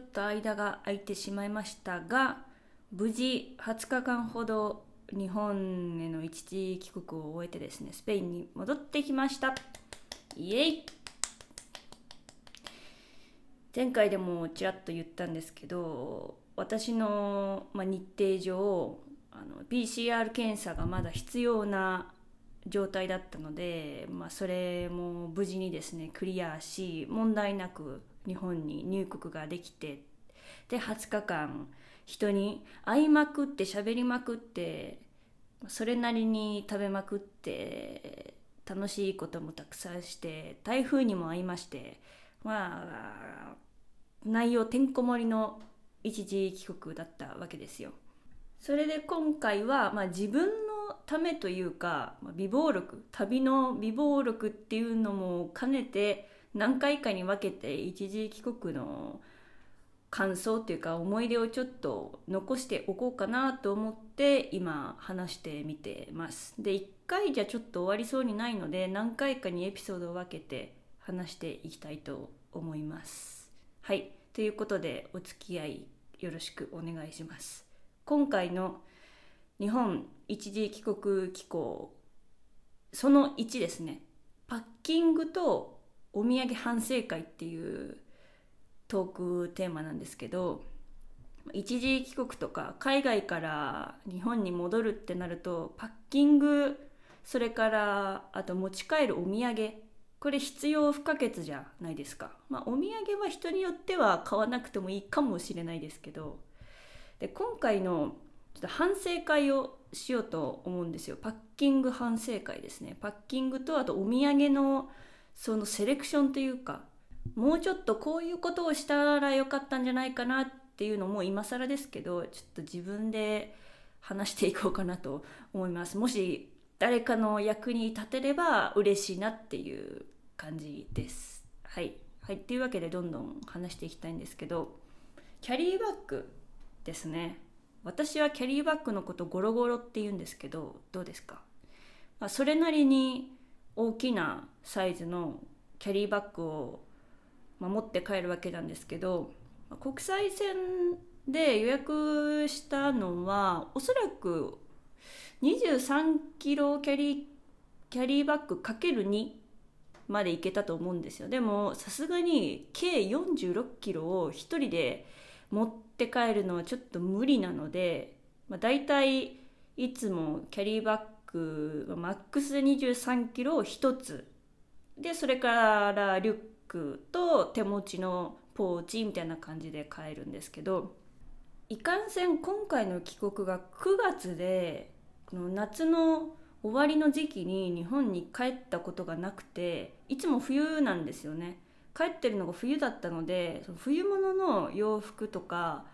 ちょっと間が空いてしまいましたが無事20日間ほど日本への一時帰国を終えてですねスペインに戻ってきました。イエイ。前回でもちらっと言ったんですけど私の、まあ、日程上あの PCR 検査がまだ必要な状態だったので、まあ、それも無事にですねクリアし問題なく日本に入国ができてで20日間人に会いまくって喋りまくってそれなりに食べまくって楽しいこともたくさんして台風にも会いましてまあ内容てんこ盛りの一時帰国だったわけですよ。それで今回は、まあ、自分のためというか、まあ、美貌録旅の美貌録っていうのも兼ねて何回かに分けて一時帰国の感想っていうか思い出をちょっと残しておこうかなと思って今話してみてます。で1回じゃちょっと終わりそうにないので何回かにエピソードを分けて話していきたいと思います。はいということでお付き合いよろしくお願いします。今回の日本一時帰国機構その1ですねパッキングとお土産反省会っていうトークテーマなんですけど一時帰国とか海外から日本に戻るってなるとパッキングそれからあと持ち帰るお土産これ必要不可欠じゃないですか、まあ、お土産は人によっては買わなくてもいいかもしれないですけどで今回のちょっと反省会をしようと思うんですよ。パッキング反省会ですね。パッキングとあとお土産のそのセレクションというかもうちょっとこういうことをしたらよかったんじゃないかなっていうのも今更ですけどちょっと自分で話していこうかなと思います。もし誰かの役に立てれば嬉しいなっていう感じです。はい。はい。っていうわけでどんどん話していきたいんですけどキャリーバッグですね。私はキャリーバッグのことゴロゴロって言うんですけどどうですか、まあ、それなりに大きなサイズのキャリーバッグを持って帰るわけなんですけど国際線で予約したのはおそらく23キロキャリーキャリーバッグ ×2 まで行けたと思うんですよ。でもさすがに計46キロを1人で持って帰るのはちょっと無理なので、まあ、大体いつもキャリーバッグマックスで23キロを1つでそれからリュックと手持ちのポーチみたいな感じで買えるんですけどいかんせん今回の帰国が9月でこの夏の終わりの時期に日本に帰ったことがなくていつも冬なんですよね。帰ってるのが冬だったのでその冬物の洋服とか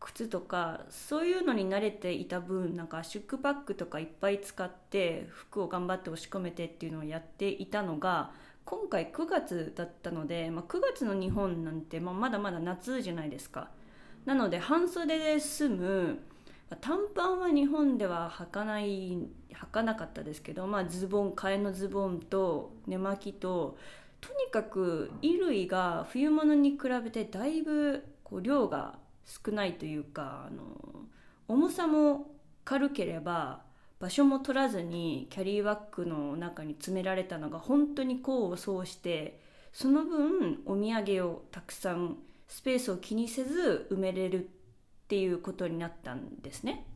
靴とかそういうのに慣れていた分なんかシュックパックとかいっぱい使って服を頑張って押し込めてっていうのをやっていたのが今回9月だったので、まあ、9月の日本なんて、まあ、まだまだ夏じゃないですか。なので半袖で済む短パンは日本では履かない履かなかったですけど、まあ、ズボン替えのズボンと寝巻きととにかく衣類が冬物に比べてだいぶこう量が少ないというかあの重さも軽ければ場所も取らずにキャリーバッグの中に詰められたのが本当に功を奏してその分お土産をたくさんスペースを気にせず埋めれるっていうことになったんですね。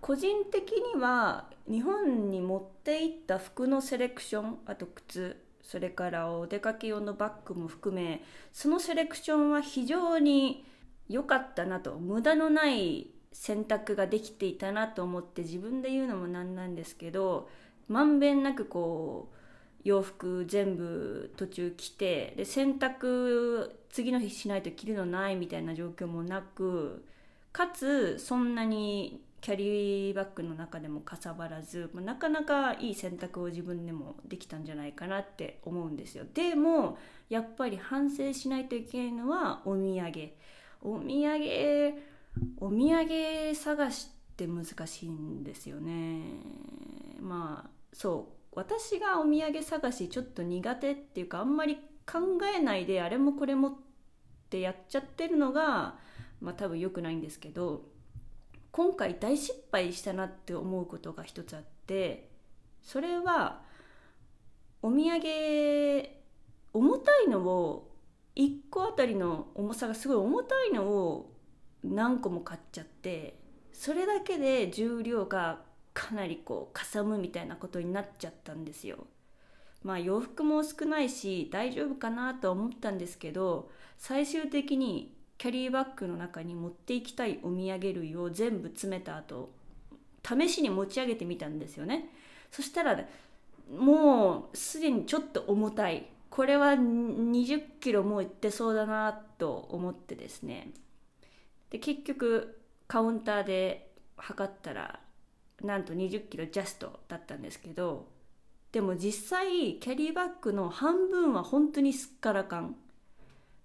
個人的には日本に持っていった服のセレクションあと靴それからお出かけ用のバッグも含めそのセレクションは非常に良かったなと無駄のない選択ができていたなと思って自分で言うのもなんなんですけどまんべんなくこう洋服全部途中着てで洗濯次の日しないと着るのないみたいな状況もなくかつそんなにキャリーバッグの中でもかさばらず、まあ、なかなかいい選択を自分でもできたんじゃないかなって思うんですよ。でもやっぱり反省しないといけないのはお土産。お土産お土産探しって難しいんですよね。まあそう。私がお土産探しちょっと苦手っていうかあんまり考えないであれもこれもってやっちゃってるのがまあ多分良くないんですけど今回大失敗したなって思うことが一つあってそれはお土産重たいのを1個あたりの重さがすごい重たいのを何個も買っちゃってそれだけで重量がかなりこうかさむみたいなことになっちゃったんですよ。まあ洋服も少ないし大丈夫かなとは思ったんですけど最終的にキャリーバッグの中に持っていきたいお土産類を全部詰めた後試しに持ち上げてみたんですよねそしたらもうすでにちょっと重たいこれは20キロもいってそうだなと思ってですね。で結局カウンターで測ったらなんと20キロジャストだったんですけどでも実際キャリーバッグの半分は本当にすっからかん。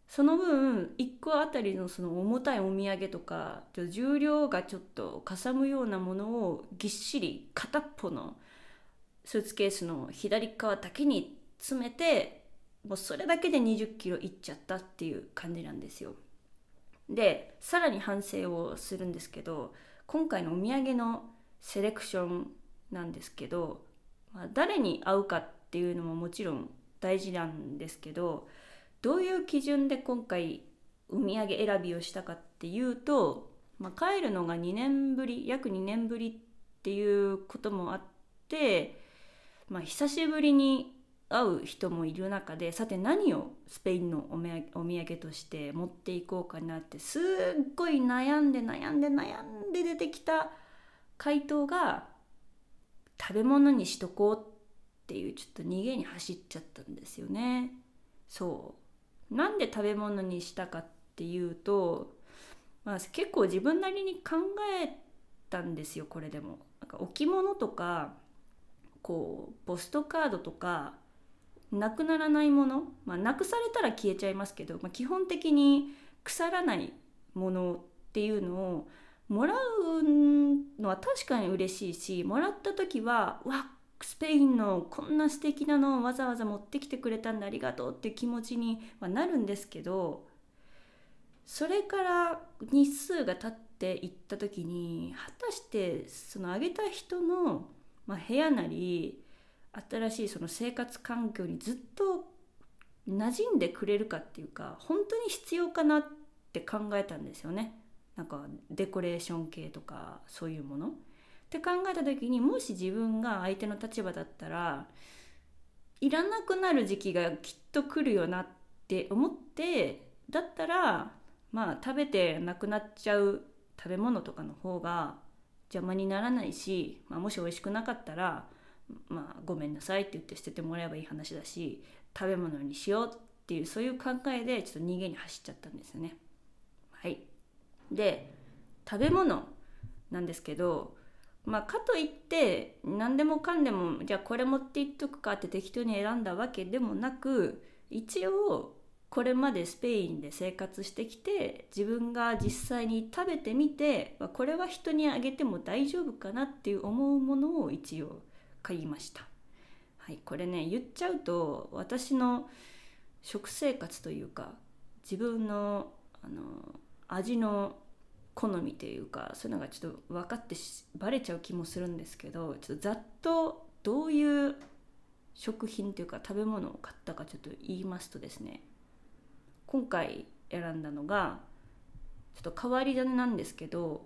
その分1個あたりのその重たいお土産とか重量がちょっとかさむようなものをぎっしり片っぽのスーツケースの左側だけに詰めてもうそれだけで20キロいっちゃったっていう感じなんですよ。でさらに反省をするんですけど今回のお土産のセレクションなんですけど、まあ、誰に合うかっていうのももちろん大事なんですけどどういう基準で今回お土産選びをしたかっていうと、まあ、帰るのが2年ぶり約2年ぶりっていうこともあって、まあ、久しぶりに会う人もいる中でさて何をスペインのお土産として持っていこうかなってすっごい悩んで悩んで悩んで出てきた回答が食べ物にしとこうっていうちょっと逃げに走っちゃったんですよね。そうなんで食べ物にしたかっていうと、まあ、結構自分なりに考えたんですよこれでも。なんか置物とかこうポストカードとかなくならないもの、まあ、なくされたら消えちゃいますけど、まあ、基本的に腐らないものっていうのをもらうのは確かに嬉しいしもらった時はわスペインのこんな素敵なのをわざわざ持ってきてくれたんだありがとうっていう気持ちにはなるんですけどそれから日数が経っていった時に果たしてそのあげた人の、まあ、部屋なり新しいその生活環境にずっと馴染んでくれるかっていうか本当に必要かなって考えたんですよねなんかデコレーション系とかそういうもの。って考えた時にもし自分が相手の立場だったらいらなくなる時期がきっと来るよなって思ってだったらまあ食べてなくなっちゃう食べ物とかの方が邪魔にならないし、まあ、もし美味しくなかったらまあごめんなさいって言って捨ててもらえばいい話だし食べ物にしようっていうそういう考えでちょっと逃げに走っちゃったんですよね。はい、で食べ物なんですけどまあ、かといって何でもかんでもじゃあこれ持っていっとくかって適当に選んだわけでもなく一応これまでスペインで生活してきて自分が実際に食べてみてこれは人にあげても大丈夫かなっていう思うものを一応買いました。はい、これね言っちゃうと私の食生活というか自分のあの味の好みというかそういうのがちょっと分かってバレちゃう気もするんですけどちょっとざっとどういう食品というか食べ物を買ったかちょっと言いますとですね今回選んだのがちょっと変わり種なんですけど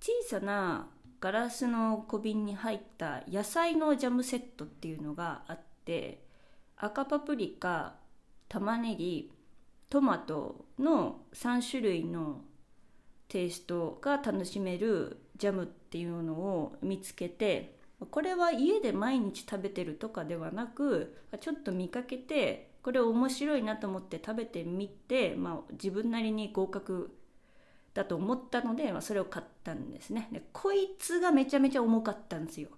小さなガラスの小瓶に入った野菜のジャムセットっていうのがあって赤パプリカ玉ねぎトマトの3種類のテイストが楽しめるジャムっていうのを見つけてこれは家で毎日食べてるとかではなくちょっと見かけてこれ面白いなと思って食べてみて、まあ、自分なりに合格だと思ったので、まあ、それを買ったんですね。でこいつがめちゃめちゃ重かったんですよ。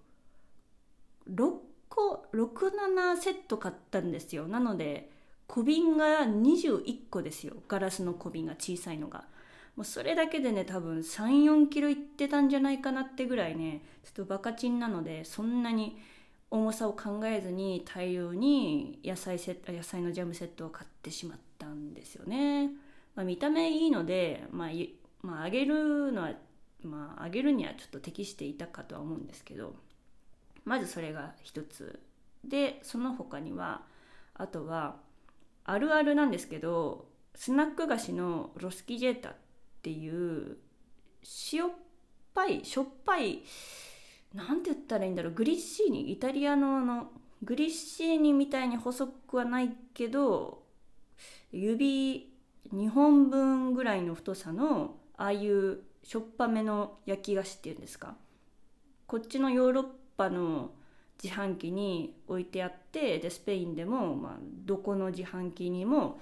6個67セット買ったんですよ。なので小瓶が21個ですよ。ガラスの小瓶が小さいのが。もうそれだけでね多分34キロいってたんじゃないかなってぐらいねちょっとバカチンなのでそんなに重さを考えずに大量に野菜セ野菜のジャムセットを買ってしまったんですよね。まあ、見た目いいので、まあ、まあ、あげるのはまああげるにはちょっと適していたかとは思うんですけどまずそれが一つ。でその他にはあとはあるあるなんですけどスナック菓子のロスキジェータっていう塩っぱいしょっぱいなんて言ったらいいんだろうグリッシーニイタリアのあのグリッシーニみたいに細くはないけど指2本分ぐらいの太さのああいうしょっぱめの焼き菓子っていうんですか？こっちのヨーロッパの自販機に置いてあってでスペインでも、まあ、どこの自販機にも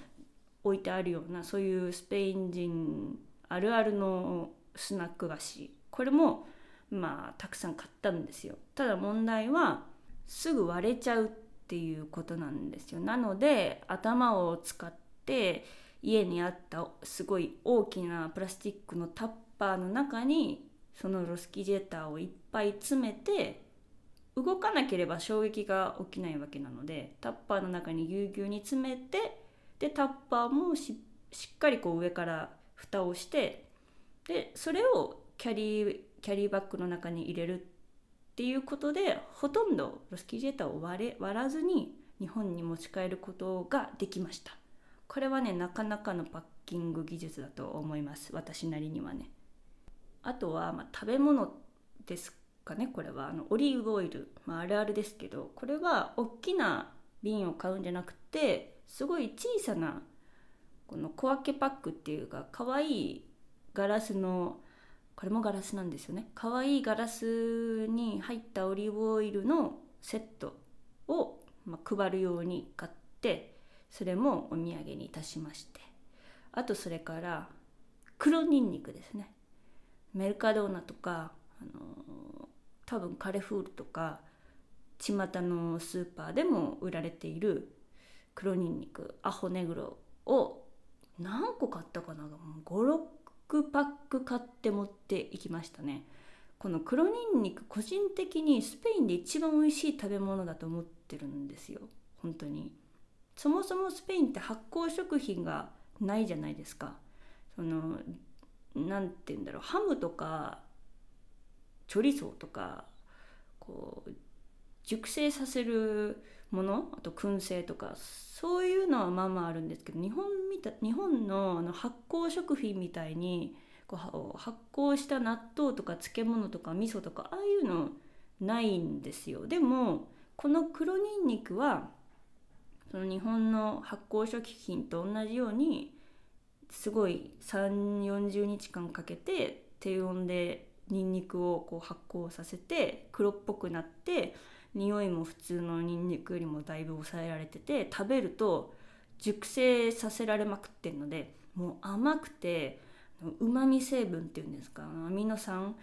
置いてあるようなそういうスペイン人あるあるのスナック菓子。これもまあたくさん買ったんですよ。ただ問題はすぐ割れちゃうっていうことなんですよ。なので頭を使って家にあったすごい大きなプラスチックのタッパーの中にそのロスキジェーターをいっぱい詰めて動かなければ衝撃が起きないわけなのでタッパーの中にぎゅうぎゅうに詰めてでタッパーもしっかりこう上から蓋をしてでそれをキャリーキャリーバッグの中に入れるっていうことでほとんどロスキジェーターを割れ割らずに日本に持ち帰ることができました。これはねなかなかのパッキング技術だと思います。私なりにはね。あとは、まあ、食べ物ですかねこれは。あのオリーブオイル、まあ、あるあるですけどこれは大きな瓶を買うんじゃなくてすごい小さなこの小分けパックっていうか可愛いガラスのこれもガラスなんですよね。可愛いガラスに入ったオリーブオイルのセットを、まあ、配るように買ってそれもお土産にいたしまして。あとそれから黒ニンニクですね。メルカドーナとか、あの多分カレフールとか巷のスーパーでも売られている黒ニンニクアホネグロを何個買ったかな56パック買って持っていきましたね。この黒ニンニク個人的にスペインで一番美味しい食べ物だと思ってるんですよ。本当に。そもそもスペインって発酵食品がないじゃないですか。その何て言うんだろう。ハムとかチョリソーとかこう熟成させるものあと燻製とかそういうのはまあまああるんですけど日本みた日本のあの発酵食品みたいにこう発酵した納豆とか漬物とか味噌とかああいうのないんですよ。でもこの黒ニンニクはその日本の発酵食品と同じようにすごい3 4 0日間かけて低温でニンニクをこう発酵させて黒っぽくなって匂いも普通のニンニクよりもだいぶ抑えられてて食べると熟成させられまくってるのでもう甘くてうまみ成分っていうんですかアミノ酸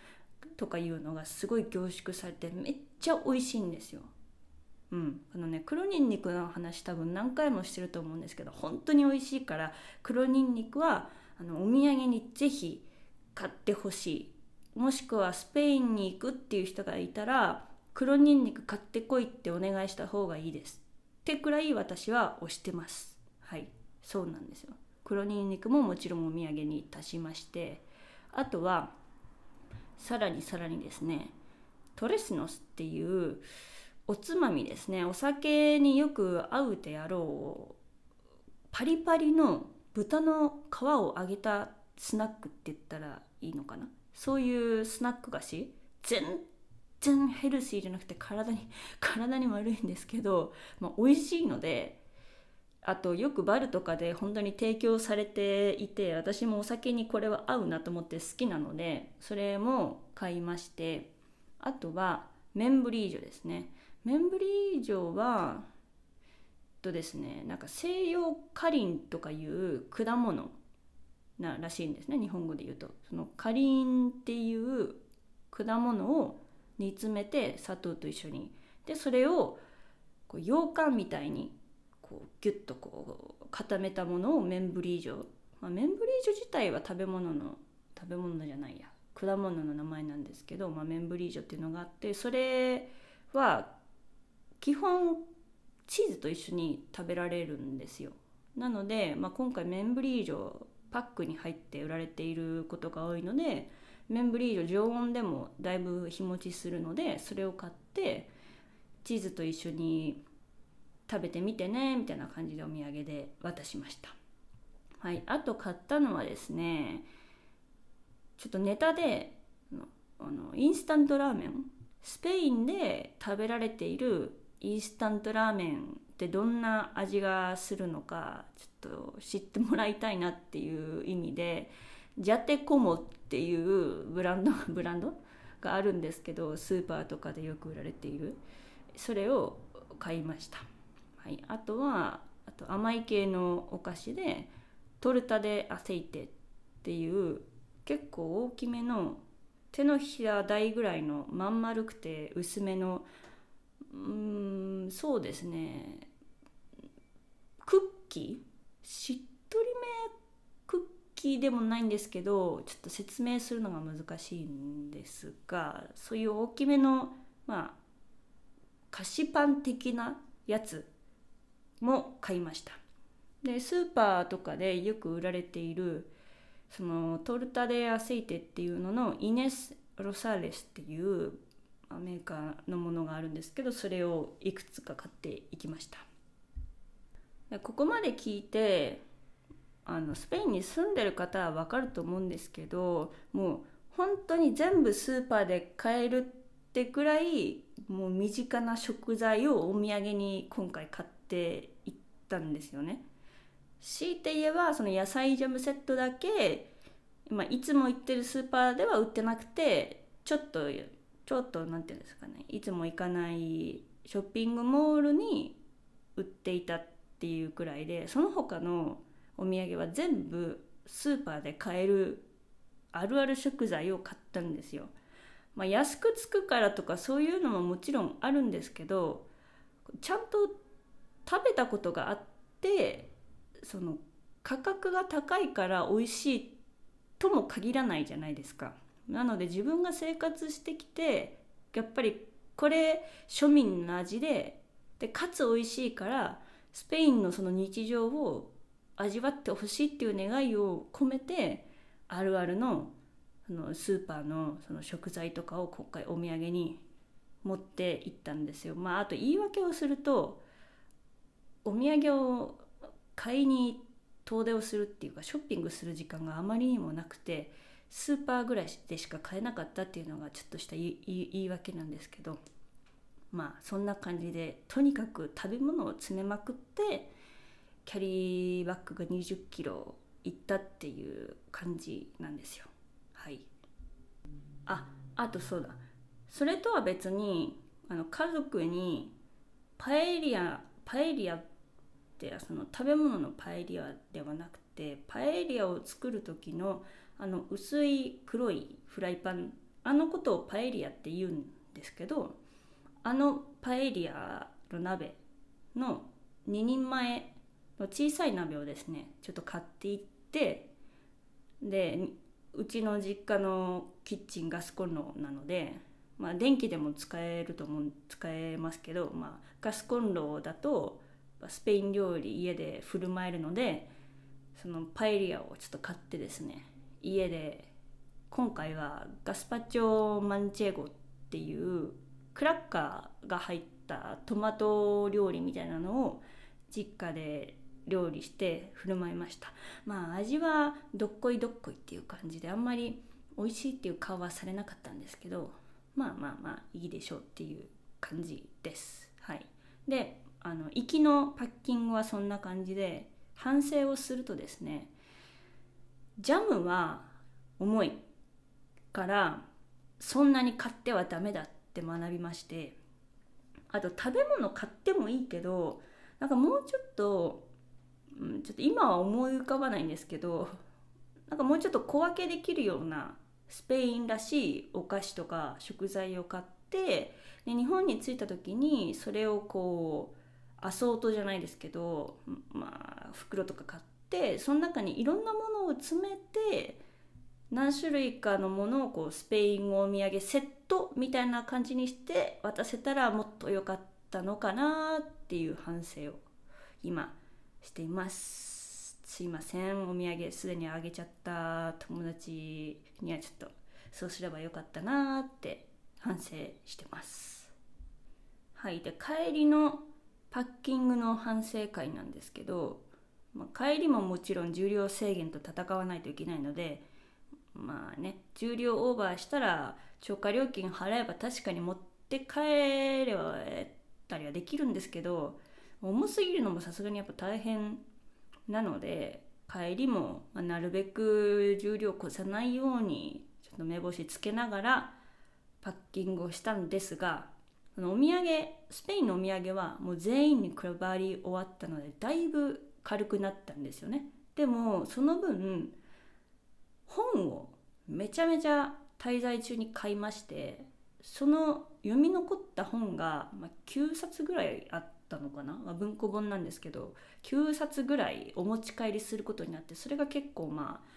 とかいうのがすごい凝縮されてめっちゃ美味しいんですよ。うん、あのね黒ニンニクの話多分何回もしてると思うんですけど本当に美味しいから黒ニンニクはあのお土産に是非買ってほしい。もしくはスペインに行くっていう人がいたら黒ニンニク買ってこいってお願いした方がいいです。ってくらい私は推してます。はい。そうなんですよ。黒ニンニクももちろんお土産に足しまして。あとはさらにさらにですねトレスノスっていうおつまみですね。お酒によく合うであろうパリパリの豚の皮を揚げたスナックって言ったらいいのかな？そういうスナック菓子。全然ヘルシーじゃなくて体に 体に悪いんですけど、まあ、美味しいのであとよくバルとかで本当に提供されていて私もお酒にこれは合うなと思って好きなのでそれも買いまして。あとはメンブリージョですね。メンブリー城はとですねなんか西洋カリンとかいう果物ならしいんですね日本語で言うと。そのカリンっていう果物を煮詰めて砂糖と一緒に。でそれをこう羊羹みたいにこうギュッとこう固めたものをメンブリージョ、まあ、メンブリージョ自体は食べ物の食べ物じゃないや。果物の名前なんですけど、まあ、メンブリージョっていうのがあってそれは基本チーズと一緒に食べられるんですよ。なので、まあ、今回メンブリージョパックに入って売られていることが多いのでメンブリージョ常温でもだいぶ日持ちするのでそれを買ってチーズと一緒に食べてみてねみたいな感じでお土産で渡しました。はいあと買ったのはですねちょっとネタであのインスタントラーメンスペインで食べられているインスタントラーメンってどんな味がするのかちょっと知ってもらいたいなっていう意味でジャテコモっていうブランド ブランドがあるんですけどスーパーとかでよく売られている。それを買いました、はい、あとはあと甘い系のお菓子でトルタでアセイテっていう結構大きめの手のひら大ぐらいのまん丸くて薄めのうん。そうですね。クッキーしっとりめクッキーでもないんですけどちょっと説明するのが難しいんですがそういう大きめのまあ菓子パン的なやつも買いました。でスーパーとかでよく売られているそのトルタデアセイテっていうののイネス・ロサレスっていうメーカーのものがあるんですけどそれをいくつか買っていきましたここまで聞いてあのスペインに住んでる方は分かると思うんですけどもう本当に全部スーパーで買えるってくらいもう身近な食材をお土産に今回買っていったんですよね。強いて言えばその野菜ジャムセットだけ、まあ、いつも行ってるスーパーでは売ってなくてちょっとちょっと何て言うんですかねいつも行かないショッピングモールに売っていたっていうくらいでその他のお土産は全部スーパーで買えるあるある食材を買ったんですよ。まあ、安くつくからとかそういうのももちろんあるんですけどちゃんと食べたことがあってその価格が高いから美味しいとも限らないじゃないですか。なので自分が生活してきてやっぱりこれ庶民の味ででかつ美味しいからスペインのその日常を味わってほしいっていう願いを込めてあるあるのそのスーパーのその食材とかを今回お土産に持って行ったんですよ。まあ、あと言い訳をするとお土産を買いに遠出をするっていうかショッピングする時間があまりにもなくてスーパーぐらいでしか買えなかったっていうのがちょっとした言い訳なんですけどまあそんな感じでとにかく食べ物を詰めまくってキャリーバッグが2 0キロいったっていう感じなんですよ。はい。ああとそうだ。それとは別にあの家族にパエリアパエリアってその食べ物のパエリアではなくてパエリアを作る時のあの薄い黒いフライパンあのことをパエリアって言うんですけどあのパエリアの鍋の2人前の小さい鍋をですねちょっと買っていってでうちの実家のキッチンガスコンロなので、まあ、電気でも使えると思う使えますけど、まあ、ガスコンロだとスペイン料理家で振る舞えるのでそのパエリアをちょっと買ってですね家で今回はガスパチョマンチェゴっていうクラッカーが入ったトマト料理みたいなのを実家で料理して振る舞いました。まあ味はどっこいどっこいっていう感じであんまり美味しいっていう顔はされなかったんですけどまあまあまあいいでしょうっていう感じです。はい。であの行きのパッキングはそんな感じで反省をするとですねジャムは重いからそんなに買ってはダメだって学びましてあと食べ物買ってもいいけどなんかもうちょっと、うん、ちょっと今は思い浮かばないんですけどなんかもうちょっと小分けできるようなスペインらしいお菓子とか食材を買ってで日本に着いた時にそれをこうアソートじゃないですけどまあ袋とか買ってその中にいろんなもを詰めて何種類かのものをこうスペイン語お土産セットみたいな感じにして渡せたらもっと良かったのかなっていう反省を今しています。すいません。お土産すでにあげちゃった友達にはちょっとそうすればよかったなって反省してます。はい。で帰りのパッキングの反省会なんですけど、まあ、帰りももちろん重量制限と戦わないといけないのでまあね重量オーバーしたら超過料金払えば確かに持って帰ればたりはできるんですけど重すぎるのもさすがにやっぱ大変なので帰りも、ま、なるべく重量を越さないようにちょっと目星つけながらパッキングをしたんですがお土産スペインのお土産はもう全員に配り終わったのでだいぶ軽くなったんですよねでもその分本をめちゃめちゃ滞在中に買いましてその読み残った本が、ま、9冊ぐらいあったのかな、まあ、文庫本なんですけど9冊ぐらいお持ち帰りすることになってそれが結構まあ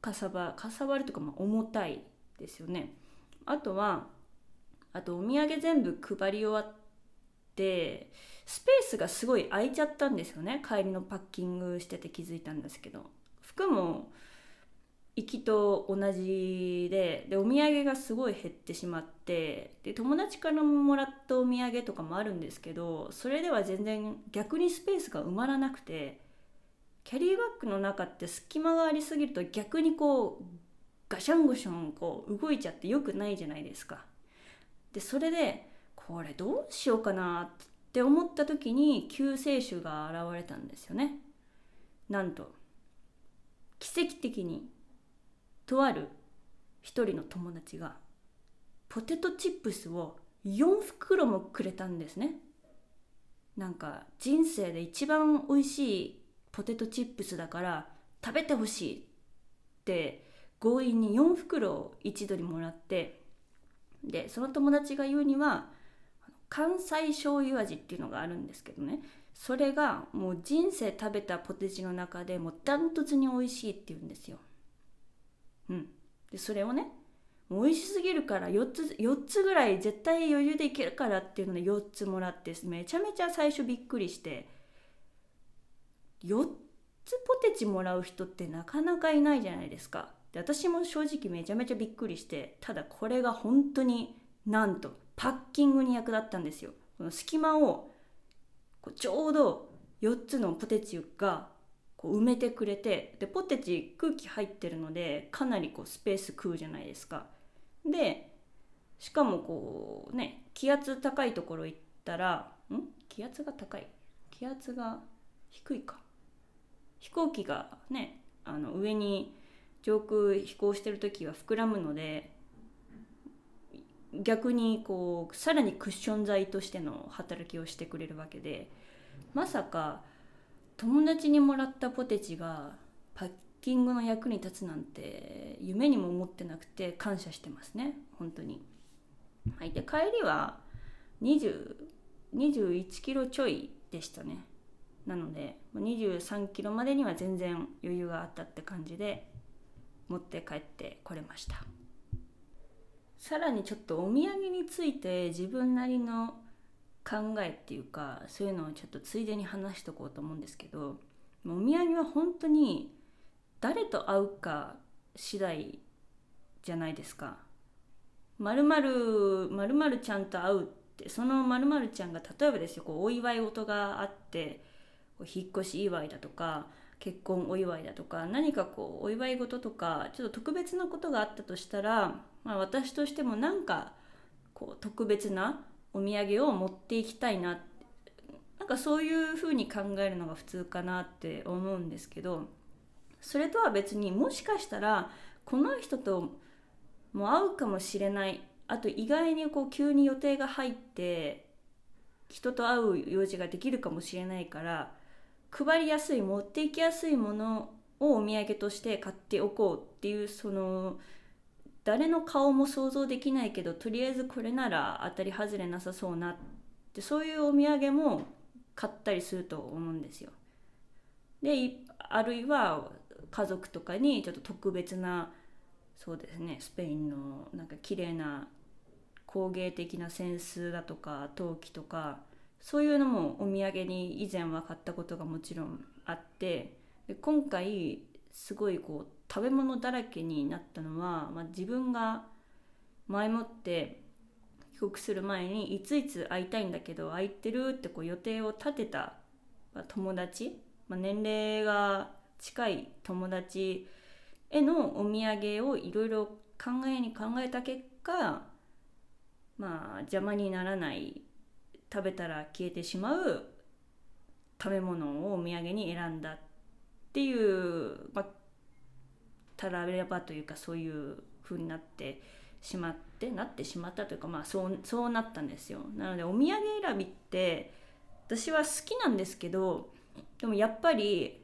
かさばかさばるとかまあ重たいですよね。あとはあとお土産全部配り終わってスペースがすごい空いちゃったんですよね帰りのパッキングしてて気づいたんですけど服も行きと同じででお土産がすごい減ってしまってで友達からもらったお土産とかもあるんですけどそれでは全然逆にスペースが埋まらなくてキャリーバッグの中って隙間がありすぎると逆にこうガシャンゴシャンこう動いちゃってよくないじゃないですか。でそれでこれどうしようかなってって思った時に救世主が現れたんですよね。なんと奇跡的にとある一人の友達がポテトチップスを4袋もくれたんですねなんか人生で一番美味しいポテトチップスだから食べてほしいって強引に4袋を一度にもらってでその友達が言うには関西醤油味っていうのがあるんですけどね。それがもう人生食べたポテチの中でもうダントツに美味しいって言うんですよ。うん、でそれをね美味しすぎるから4つ4つぐらい絶対余裕でいけるからっていうので4つもらってめちゃめちゃ最初びっくりして4つポテチもらう人ってなかなかいないじゃないですか。で私も正直めちゃめちゃびっくりしてただこれが本当になんとパッキングに役立ったんですよ。この隙間をこうちょうど4つのポテチがこう埋めてくれてでポテチ空気入ってるのでかなりこうスペース食うじゃないですか。でしかもこうね気圧高いところ行ったらん？気圧が高い？気圧が低いか。飛行機がねあの上に上空飛行してる時は膨らむので逆にこうさらにクッション材としての働きをしてくれるわけでまさか友達にもらったポテチがパッキングの役に立つなんて夢にも思ってなくて感謝してますね。本当に。はい、で帰りは20 21キロちょいでしたね。なので23キロまでには全然余裕があったって感じで持って帰ってこれました。さらにちょっとお土産について自分なりの考えっていうかそういうのをちょっとついでに話しとこうと思うんですけどお土産は本当に誰と会うか次第じゃないですか。まるまるまるまるちゃんと会うってそのまるまるちゃんが例えばですよこうお祝い事があって引っ越し祝いだとか結婚お祝いだとか何かこうお祝い事とかちょっと特別なことがあったとしたら、まあ、私としてもなんかこう特別なお土産を持っていきたいななんかそういうふうに考えるのが普通かなって思うんですけどそれとは別にもしかしたらこの人とも会うかもしれないあと意外にこう急に予定が入って人と会う用事ができるかもしれないから配りやすい持っていきやすいものをお土産として買っておこうっていうその誰の顔も想像できないけどとりあえずこれなら当たり外れなさそうなってそういうお土産も買ったりすると思うんですよ。であるいは家族とかにちょっと特別なそうですねスペインのなんか綺麗な工芸的な扇子だとか陶器とかそういうのもお土産に以前は買ったことがもちろんあってで今回すごいこう食べ物だらけになったのは、まあ、自分が前もって帰国する前にいついつ会いたいんだけど空いてるってこう予定を立てた友達、まあ、年齢が近い友達へのお土産をいろいろ考えに考えた結果まあ邪魔にならない食べたら消えてしまう食べ物をお土産に選んだっていう、まあ、たらればというかそういう風になってしまってなってしまったというかまあそうそうなったんですよ。なのでお土産選びって私は好きなんですけどでもやっぱり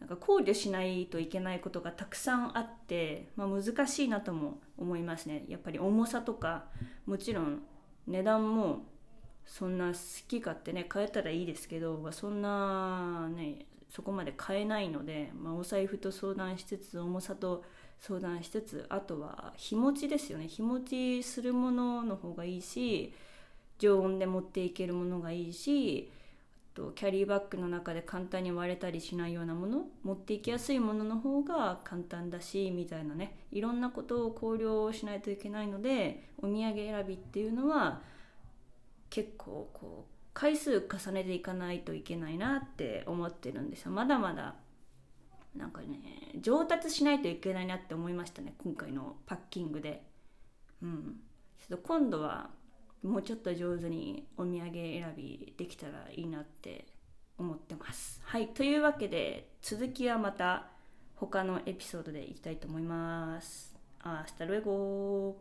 なんか考慮しないといけないことがたくさんあって、まあ、難しいなとも思いますね。やっぱり重さとかもちろん値段もそんな好き勝手ね買えたらいいですけど、まあ、そんなねそこまで買えないので、まあ、お財布と相談しつつ重さと相談しつつあとは日持ちですよね。日持ちするものの方がいいし常温で持っていけるものがいいしとキャリーバッグの中で簡単に割れたりしないようなもの持っていきやすいものの方が簡単だしみたいなね。いろんなことを考慮しないといけないのでお土産選びっていうのは結構こう回数重ねていかないといけないなって思ってるんですよ。まだまだなんかね上達しないといけないなって思いましたね今回のパッキングで。うん。ちょっと今度はもうちょっと上手にお土産選びできたらいいなって思ってます。はい。というわけで続きはまた他のエピソードでいきたいと思います。あ、hasta luego.